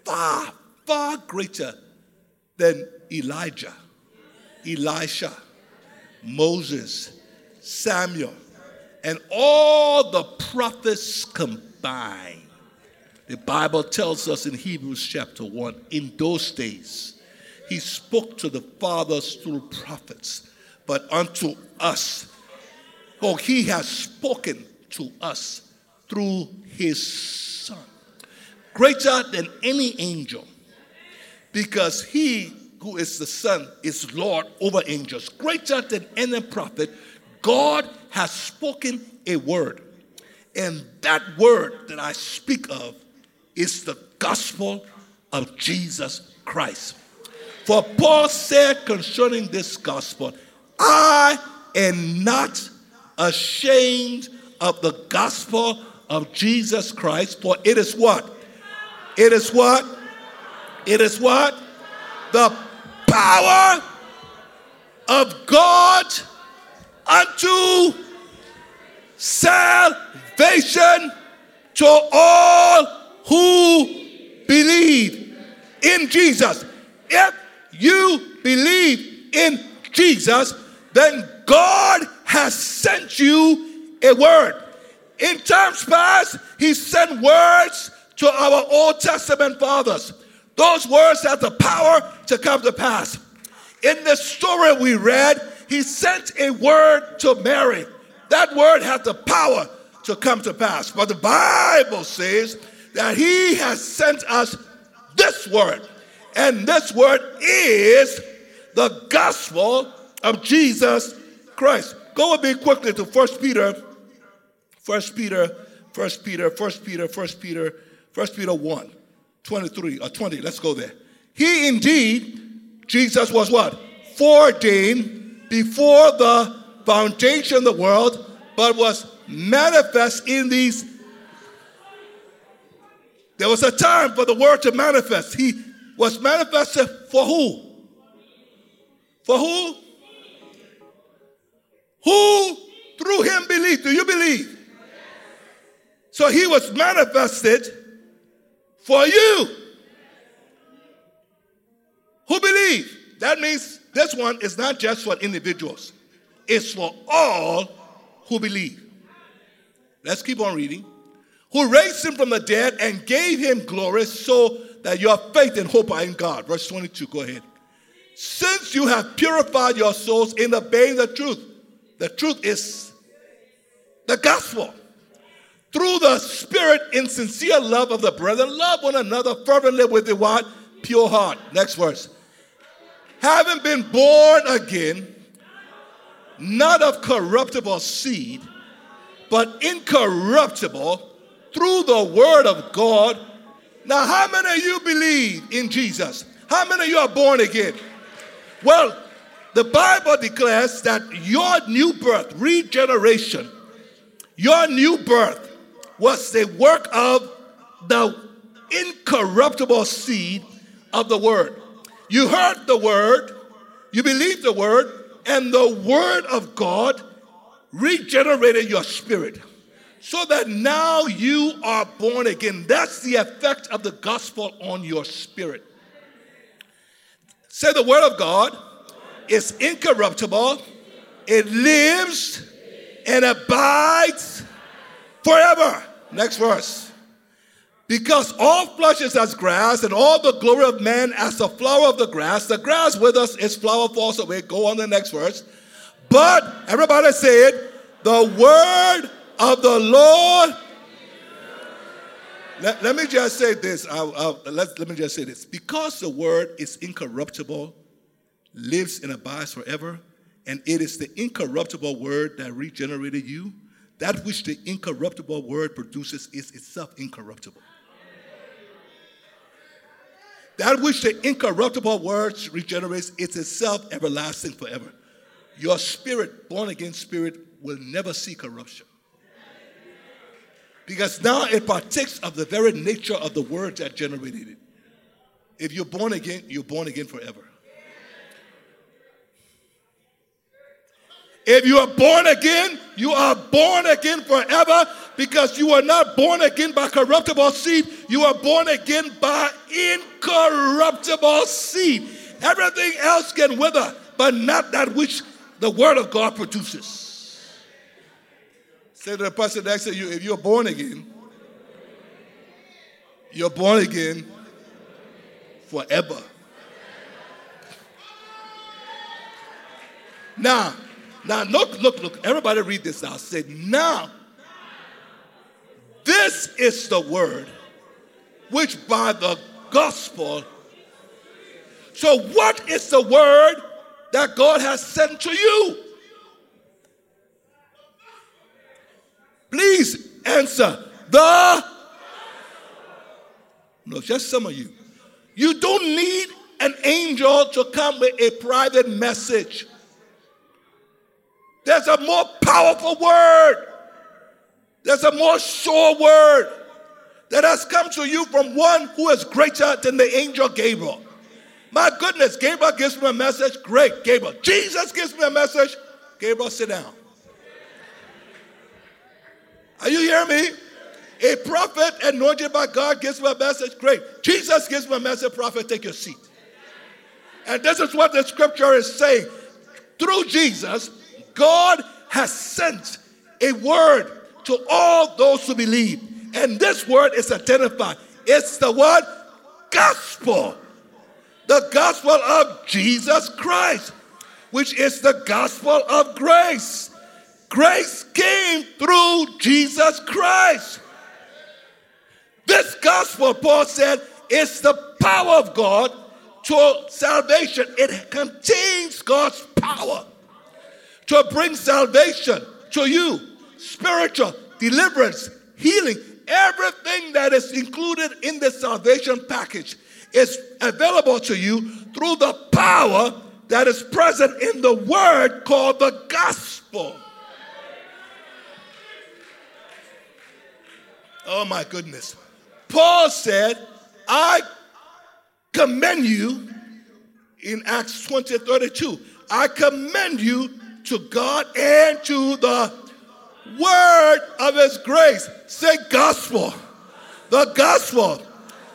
far, far greater than Elijah, Elisha, Moses, Samuel, and all the prophets combined. The Bible tells us in Hebrews chapter 1 in those days, he spoke to the fathers through prophets, but unto us for he has spoken to us through his Son. Greater than any angel, because he who is the Son is Lord over angels. Greater than any prophet, God has spoken a word. And that word that I speak of is the gospel of Jesus Christ. For Paul said concerning this gospel, I am not ashamed of the gospel of Jesus Christ, for it is what? It is what? It is what? The power of God unto salvation to all who believe in Jesus. If you believe in Jesus, then God has sent you a word. In times past, he sent words to our Old Testament fathers. Those words have the power to come to pass. In the story we read, he sent a word to Mary. That word had the power to come to pass. But the Bible says that he has sent us this word. And this word is the gospel of Jesus Christ. Go with me quickly to 1 Peter, 1 Peter, 1 Peter, 1 Peter, 1 Peter, 1 Peter 1, 23 or 20. Let's go there. He indeed, Jesus was what? Foreordained before the foundation of the world, but was manifest in these. There was a time for the word to manifest. He was manifested for who? For who? Who through him believed? Do you believe? So he was manifested for you. Who believe? That means this one is not just for individuals, it's for all who believe. Let's keep on reading. Who raised him from the dead and gave him glory so that your faith and hope are in God. Verse 22, go ahead. Since you have purified your souls in obeying the truth, the truth is the gospel. Through the spirit in sincere love of the brethren, love one another fervently with the what? Pure heart. Next verse. Having been born again, not of corruptible seed, but incorruptible through the word of God. Now, how many of you believe in Jesus? How many of you are born again? Well, the Bible declares that your new birth, regeneration, your new birth was the work of the incorruptible seed of the word. You heard the word, you believed the word, and the word of God regenerated your spirit so that now you are born again. That's the effect of the gospel on your spirit. Say the word of God is incorruptible, it lives and abides forever. Next verse. Because all flesh is as grass, and all the glory of man as the flower of the grass. The grass with us is flower falls away. Go on the next verse. But everybody say it. The word of the Lord. Let, let me just say this. I'll, I'll, let, let me just say this. Because the word is incorruptible, lives and abides forever, and it is the incorruptible word that regenerated you. That which the incorruptible word produces is itself incorruptible. That which the incorruptible word regenerates is itself everlasting forever. Your spirit, born again spirit, will never see corruption. Because now it partakes of the very nature of the word that generated it. If you're born again, you're born again forever. If you are born again, you are born again forever because you are not born again by corruptible seed. You are born again by incorruptible seed. Everything else can wither, but not that which the word of God produces. Say to the person next to you, if you're born again, you're born again forever. Now, now, look, look, look. Everybody read this out. Say, now, this is the word which by the gospel. So, what is the word that God has sent to you? Please answer the. No, just some of you. You don't need an angel to come with a private message. There's a more powerful word. There's a more sure word that has come to you from one who is greater than the angel Gabriel. My goodness, Gabriel gives me a message. Great, Gabriel. Jesus gives me a message. Gabriel, sit down. Are you hearing me? A prophet anointed by God gives me a message. Great. Jesus gives me a message. Prophet, take your seat. And this is what the scripture is saying. Through Jesus, God has sent a word to all those who believe. And this word is identified. It's the word gospel. The gospel of Jesus Christ, which is the gospel of grace. Grace came through Jesus Christ. This gospel, Paul said, is the power of God to salvation. It contains God's power to bring salvation to you, spiritual deliverance, healing, everything that is included in the salvation package is available to you through the power that is present in the word called the gospel. Oh my goodness. Paul said, I commend you in Acts 20 32. I commend you to God and to the word of his grace. Say gospel. The gospel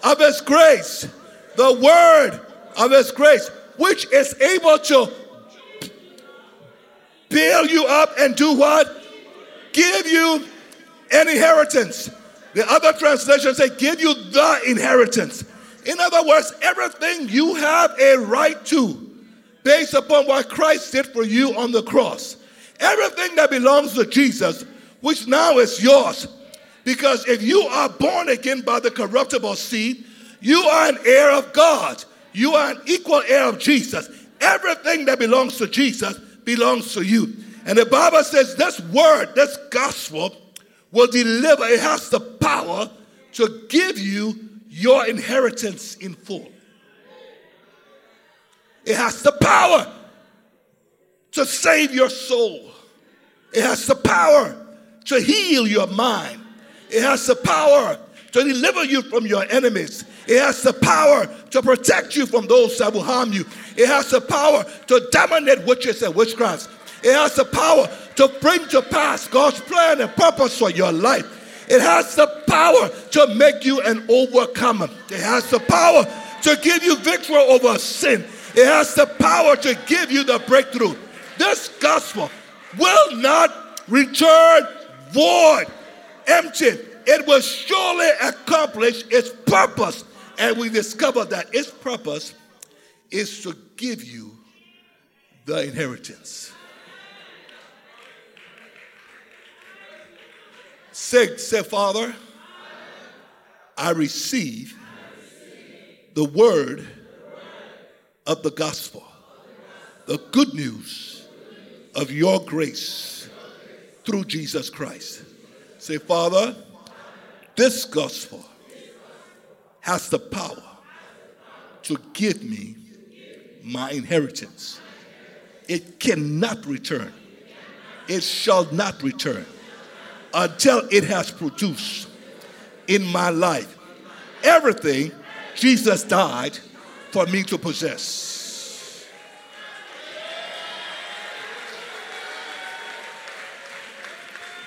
of his grace. The word of his grace, which is able to build you up and do what? Give you an inheritance. The other translations say, give you the inheritance. In other words, everything you have a right to based upon what Christ did for you on the cross. Everything that belongs to Jesus, which now is yours. Because if you are born again by the corruptible seed, you are an heir of God. You are an equal heir of Jesus. Everything that belongs to Jesus belongs to you. And the Bible says this word, this gospel, will deliver, it has the power to give you your inheritance in full. It has the power to save your soul. It has the power to heal your mind. It has the power to deliver you from your enemies. It has the power to protect you from those that will harm you. It has the power to dominate witches and witchcrafts. It has the power to bring to pass God's plan and purpose for your life. It has the power to make you an overcomer. It has the power to give you victory over sin. It has the power to give you the breakthrough. This gospel will not return void, empty. It will surely accomplish its purpose. And we discover that its purpose is to give you the inheritance. Say, say, Father, I receive the word of the gospel, the good news of your grace through Jesus Christ. Say, Father, this gospel has the power to give me my inheritance. It cannot return. It shall not return until it has produced in my life everything Jesus died for me to possess.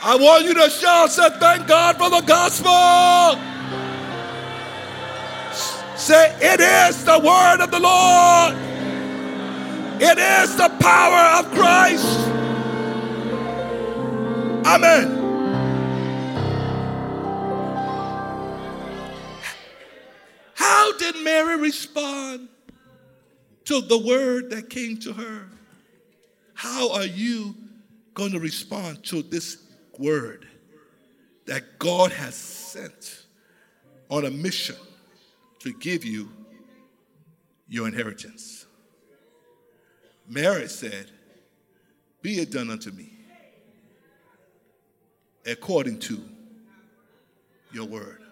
I want you to shout, say, thank God for the gospel. Say, it is the word of the Lord. It is the power of Christ. Amen. How did Mary respond to the word that came to her? How are you going to respond to this word that God has sent on a mission to give you your inheritance? Mary said, Be it done unto me according to your word.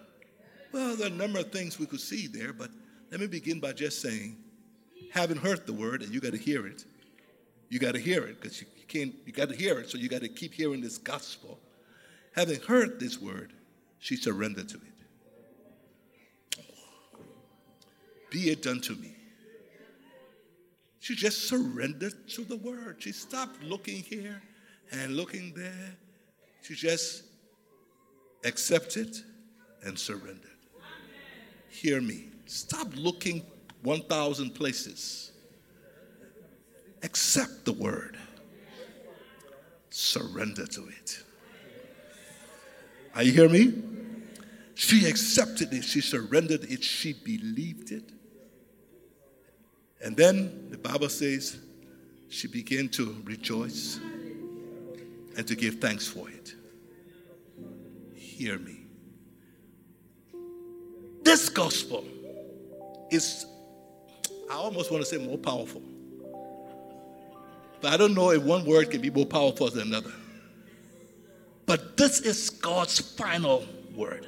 Well, there are a number of things we could see there, but let me begin by just saying, having heard the word, and you got to hear it, you got to hear it because you can't, you got to hear it, so you got to keep hearing this gospel. Having heard this word, she surrendered to it. Be it done to me. She just surrendered to the word. She stopped looking here and looking there. She just accepted and surrendered hear me. Stop looking 1,000 places. Accept the word. surrender to it. Are you hear me? She accepted it, she surrendered it, she believed it. And then the Bible says she began to rejoice and to give thanks for it. Hear me. This gospel is, I almost want to say, more powerful. But I don't know if one word can be more powerful than another. But this is God's final word.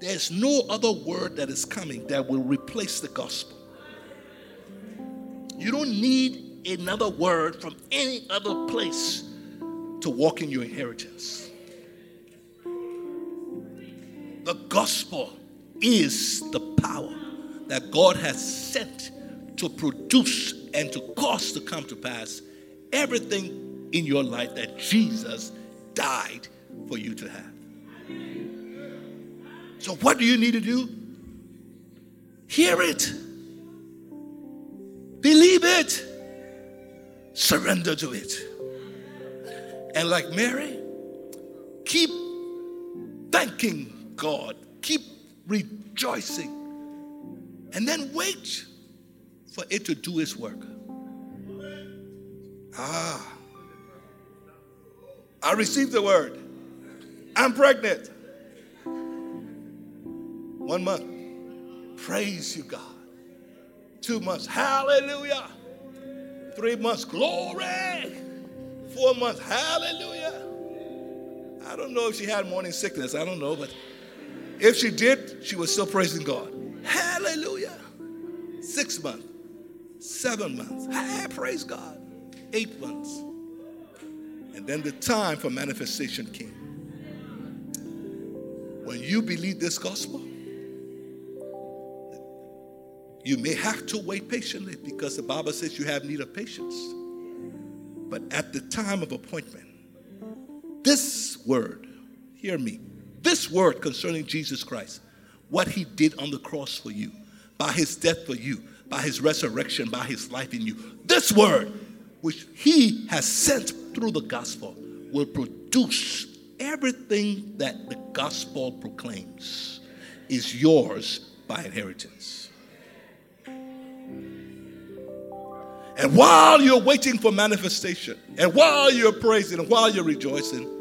There's no other word that is coming that will replace the gospel. You don't need another word from any other place to walk in your inheritance. Gospel is the power that God has sent to produce and to cause to come to pass everything in your life that Jesus died for you to have. So, what do you need to do? Hear it, believe it, surrender to it. And like Mary, keep thanking God. Keep rejoicing. And then wait for it to do its work. Ah. I received the word. I'm pregnant. One month. Praise you, God. Two months. Hallelujah. Three months. Glory. Four months. Hallelujah. I don't know if she had morning sickness. I don't know, but if she did, she was still praising God. Hallelujah. Six months, seven months. Hey, praise God. Eight months. And then the time for manifestation came. When you believe this gospel, you may have to wait patiently because the Bible says you have need of patience. But at the time of appointment, this word, hear me, this word concerning Jesus Christ, what he did on the cross for you, by his death for you, by his resurrection, by his life in you, this word, which he has sent through the gospel, will produce everything that the gospel proclaims is yours by inheritance. And while you're waiting for manifestation, and while you're praising, and while you're rejoicing,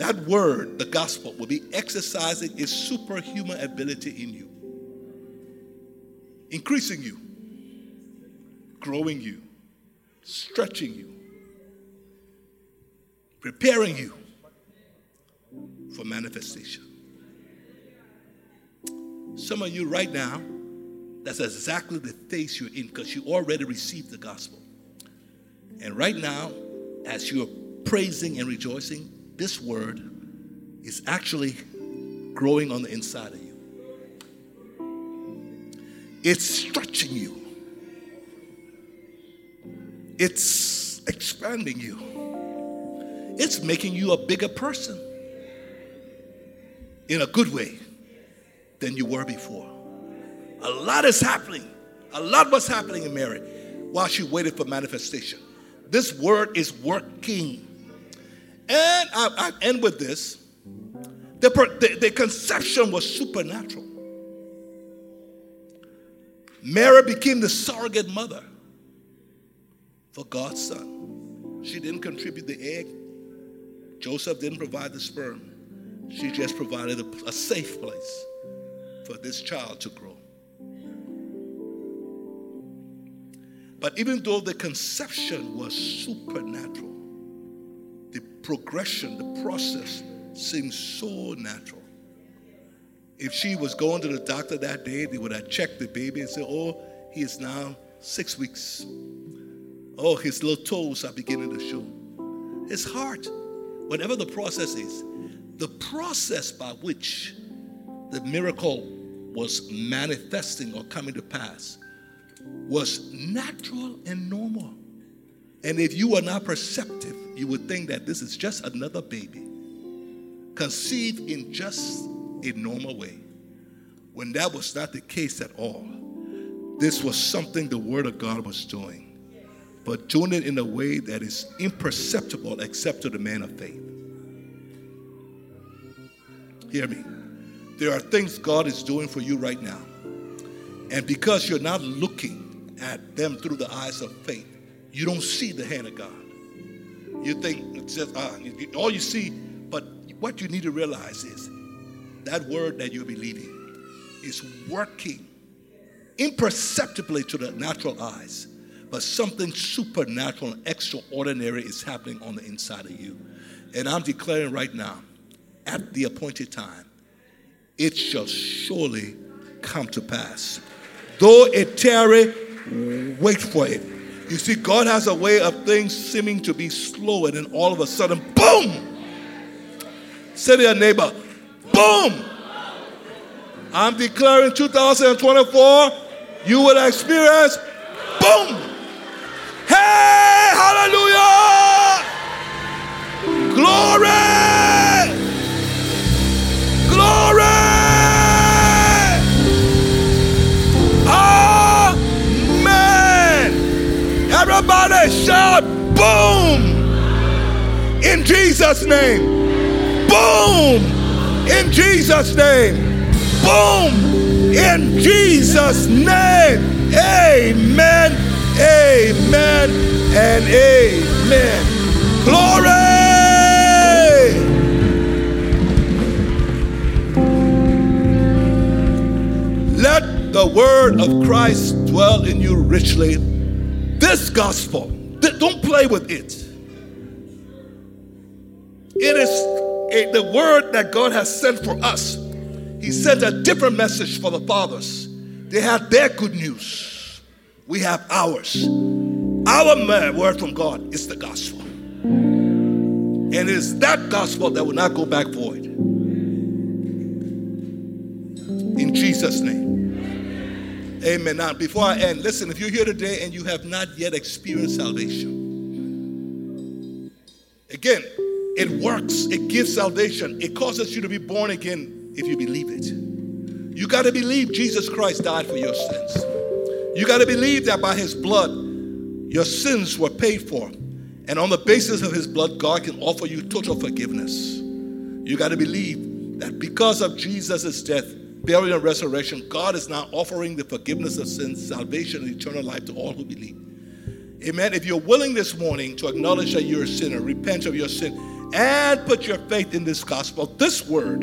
that word, the gospel, will be exercising its superhuman ability in you, increasing you, growing you, stretching you, preparing you for manifestation. Some of you right now, that's exactly the phase you're in because you already received the gospel. And right now, as you're praising and rejoicing, this word is actually growing on the inside of you. It's stretching you, it's expanding you, it's making you a bigger person in a good way than you were before. A lot is happening. A lot was happening in Mary while she waited for manifestation. This word is working and I, I end with this the, the, the conception was supernatural. Mary became the surrogate mother for God's son. She didn't contribute the egg, Joseph didn't provide the sperm. She just provided a, a safe place for this child to grow. But even though the conception was supernatural, progression, the process seems so natural. If she was going to the doctor that day, they would have checked the baby and said, Oh, he is now six weeks. Oh, his little toes are beginning to show. His heart, whatever the process is, the process by which the miracle was manifesting or coming to pass was natural and normal. And if you are not perceptive, you would think that this is just another baby conceived in just a normal way. When that was not the case at all, this was something the Word of God was doing. but doing it in a way that is imperceptible except to the man of faith. Hear me. There are things God is doing for you right now. And because you're not looking at them through the eyes of faith, you don't see the hand of God. You think it's just, ah, all you see, but what you need to realize is that word that you're believing is working imperceptibly to the natural eyes, but something supernatural and extraordinary is happening on the inside of you. And I'm declaring right now, at the appointed time, it shall surely come to pass. Though it tarry, wait for it. You see, God has a way of things seeming to be slow, and then all of a sudden, boom! Say to your neighbor, boom! I'm declaring 2024, you will experience boom. Hey, hallelujah! Glory! Glory! Boom! In Jesus' name. Boom! In Jesus' name. Boom! In Jesus' name. Amen. Amen. And amen. Glory! Let the word of Christ dwell in you richly. This gospel, don't play with it. It is a, the word that God has sent for us he sent a different message for the fathers. They had their good news. We have ours. Our word from God is the gospel. And it is that gospel that will not go back void. In Jesus' name. Amen. Now, before I end, listen, if you're here today and you have not yet experienced salvation, again, it works, it gives salvation, it causes you to be born again if you believe it. You got to believe Jesus Christ died for your sins. You got to believe that by his blood, your sins were paid for. And on the basis of his blood, God can offer you total forgiveness. You got to believe that because of Jesus' death, burial, and resurrection, God is now offering the forgiveness of sins, salvation, and eternal life to all who believe. Amen. If you're willing this morning to acknowledge that you're a sinner, repent of your sin, and put your faith in this gospel, this word,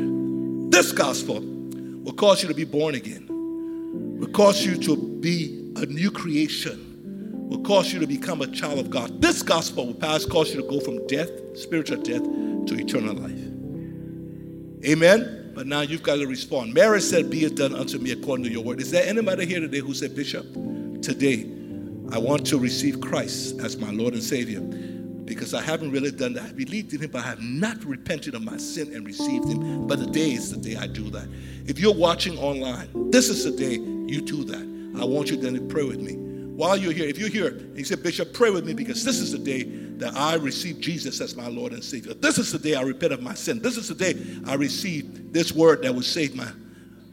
this gospel will cause you to be born again, will cause you to be a new creation, will cause you to become a child of God. This gospel will pass, cause you to go from death, spiritual death, to eternal life. Amen. But now you've got to respond. Mary said, Be it done unto me according to your word. Is there anybody here today who said, Bishop, today I want to receive Christ as my Lord and Savior? because I haven't really done that. I believed in Him, but I have not repented of my sin and received Him. But the day is the day I do that. If you're watching online, this is the day you do that. I want you then to pray with me. While you're here, if you're here, he said, Bishop, pray with me because this is the day that I receive Jesus as my Lord and Savior. This is the day I repent of my sin. This is the day I receive this word that will save my.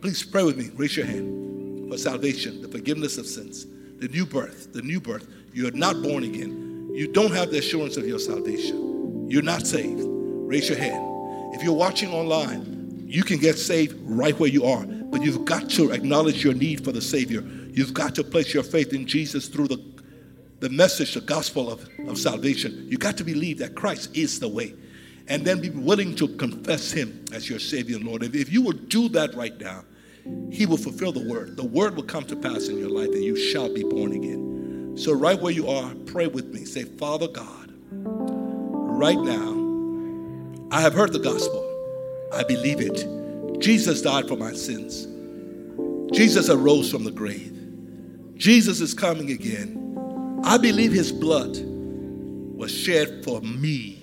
Please pray with me. Raise your hand for salvation, the forgiveness of sins, the new birth, the new birth. You are not born again you don't have the assurance of your salvation, you're not saved, raise your hand. If you're watching online, you can get saved right where you are, but you've got to acknowledge your need for the Savior. You've got to place your faith in Jesus through the, the message, the gospel of, of salvation. You've got to believe that Christ is the way and then be willing to confess Him as your Savior and Lord. If, if you will do that right now, He will fulfill the word. The word will come to pass in your life, and you shall be born again. So, right where you are, pray with me. Say, Father God, right now, I have heard the gospel. I believe it. Jesus died for my sins. Jesus arose from the grave. Jesus is coming again. I believe his blood was shed for me.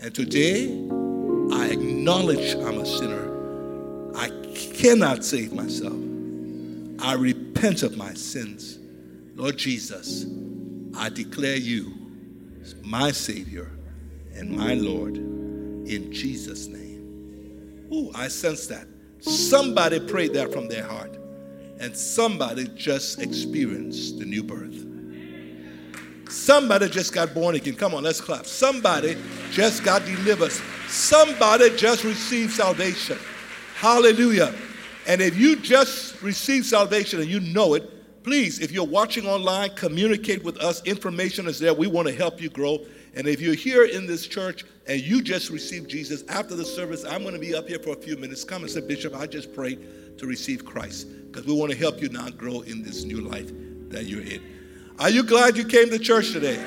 And today, I acknowledge I'm a sinner. I cannot save myself. I repent of my sins. Lord Jesus, I declare you my Savior and my Lord in Jesus' name. Ooh, I sense that. Somebody prayed that from their heart, and somebody just experienced the new birth. Somebody just got born again. Come on, let's clap. Somebody just got delivered. Somebody just received salvation. Hallelujah. And if you just received salvation and you know it, please, if you're watching online, communicate with us. Information is there. We want to help you grow. And if you're here in this church and you just received Jesus after the service, I'm going to be up here for a few minutes. Come and say, Bishop, I just prayed to receive Christ because we want to help you now grow in this new life that you're in. Are you glad you came to church today?